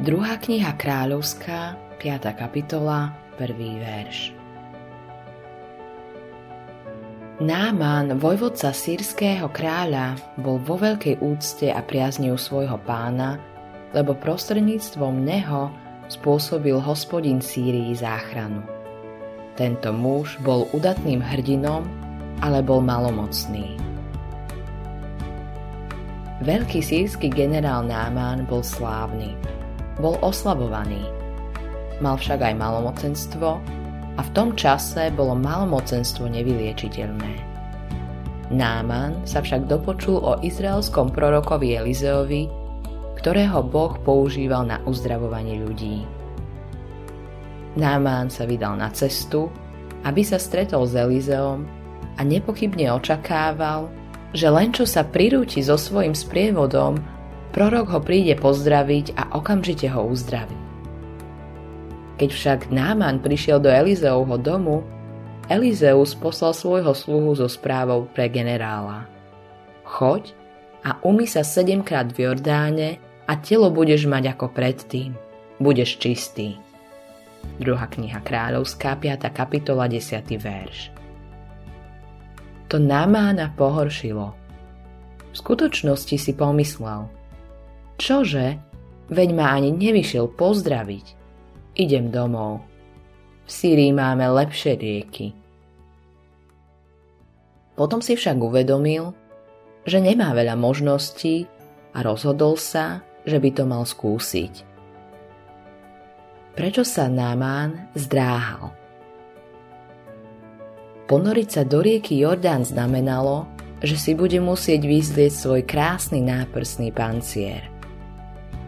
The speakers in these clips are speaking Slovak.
Druhá kniha kráľovská, 5. kapitola, 1. verš. Náman, vojvodca sírskeho kráľa, bol vo veľkej úcte a priazni u svojho pána, lebo prostredníctvom neho spôsobil hospodin Sýrii záchranu. Tento muž bol udatným hrdinom, ale bol malomocný. Veľký sírsky generál Náman bol slávny bol oslabovaný. Mal však aj malomocenstvo a v tom čase bolo malomocenstvo nevyliečiteľné. Náman sa však dopočul o izraelskom prorokovi Elizeovi, ktorého Boh používal na uzdravovanie ľudí. Náman sa vydal na cestu, aby sa stretol s Elizeom a nepochybne očakával, že len čo sa prirúti so svojim sprievodom, Prorok ho príde pozdraviť a okamžite ho uzdraví. Keď však Náman prišiel do Elizeovho domu, Elizeus poslal svojho sluhu so správou pre generála. Choď a umy sa sedemkrát v Jordáne a telo budeš mať ako predtým. Budeš čistý. Druhá kniha kráľovská, 5. kapitola, 10. verš. To Námána pohoršilo. V skutočnosti si pomyslel – Čože? Veď ma ani nevyšiel pozdraviť. Idem domov. V Syrii máme lepšie rieky. Potom si však uvedomil, že nemá veľa možností a rozhodol sa, že by to mal skúsiť. Prečo sa Námán zdráhal? Ponoriť sa do rieky Jordán znamenalo, že si bude musieť vyzlieť svoj krásny náprsný pancier –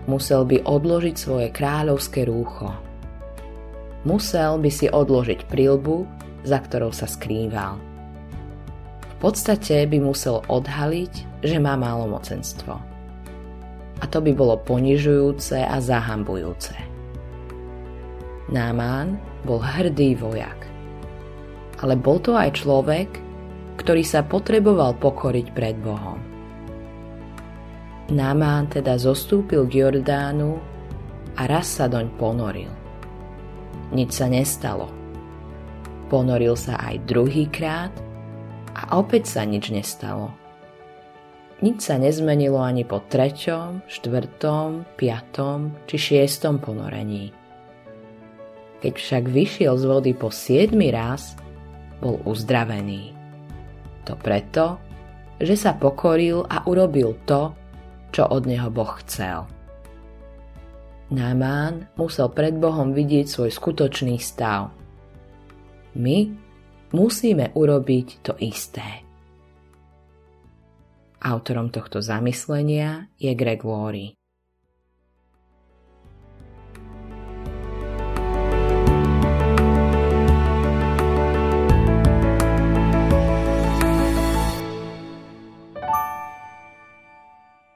musel by odložiť svoje kráľovské rúcho. Musel by si odložiť prilbu, za ktorou sa skrýval. V podstate by musel odhaliť, že má mocenstvo. A to by bolo ponižujúce a zahambujúce. Námán bol hrdý vojak. Ale bol to aj človek, ktorý sa potreboval pokoriť pred Bohom. Námán teda zostúpil k Jordánu a raz sa doň ponoril. Nič sa nestalo. Ponoril sa aj druhýkrát a opäť sa nič nestalo. Nič sa nezmenilo ani po treťom, štvrtom, piatom či šiestom ponorení. Keď však vyšiel z vody po siedmy raz, bol uzdravený. To preto, že sa pokoril a urobil to, čo od neho Boh chcel. Námán musel pred Bohom vidieť svoj skutočný stav. My musíme urobiť to isté. Autorom tohto zamyslenia je Greg Laurie.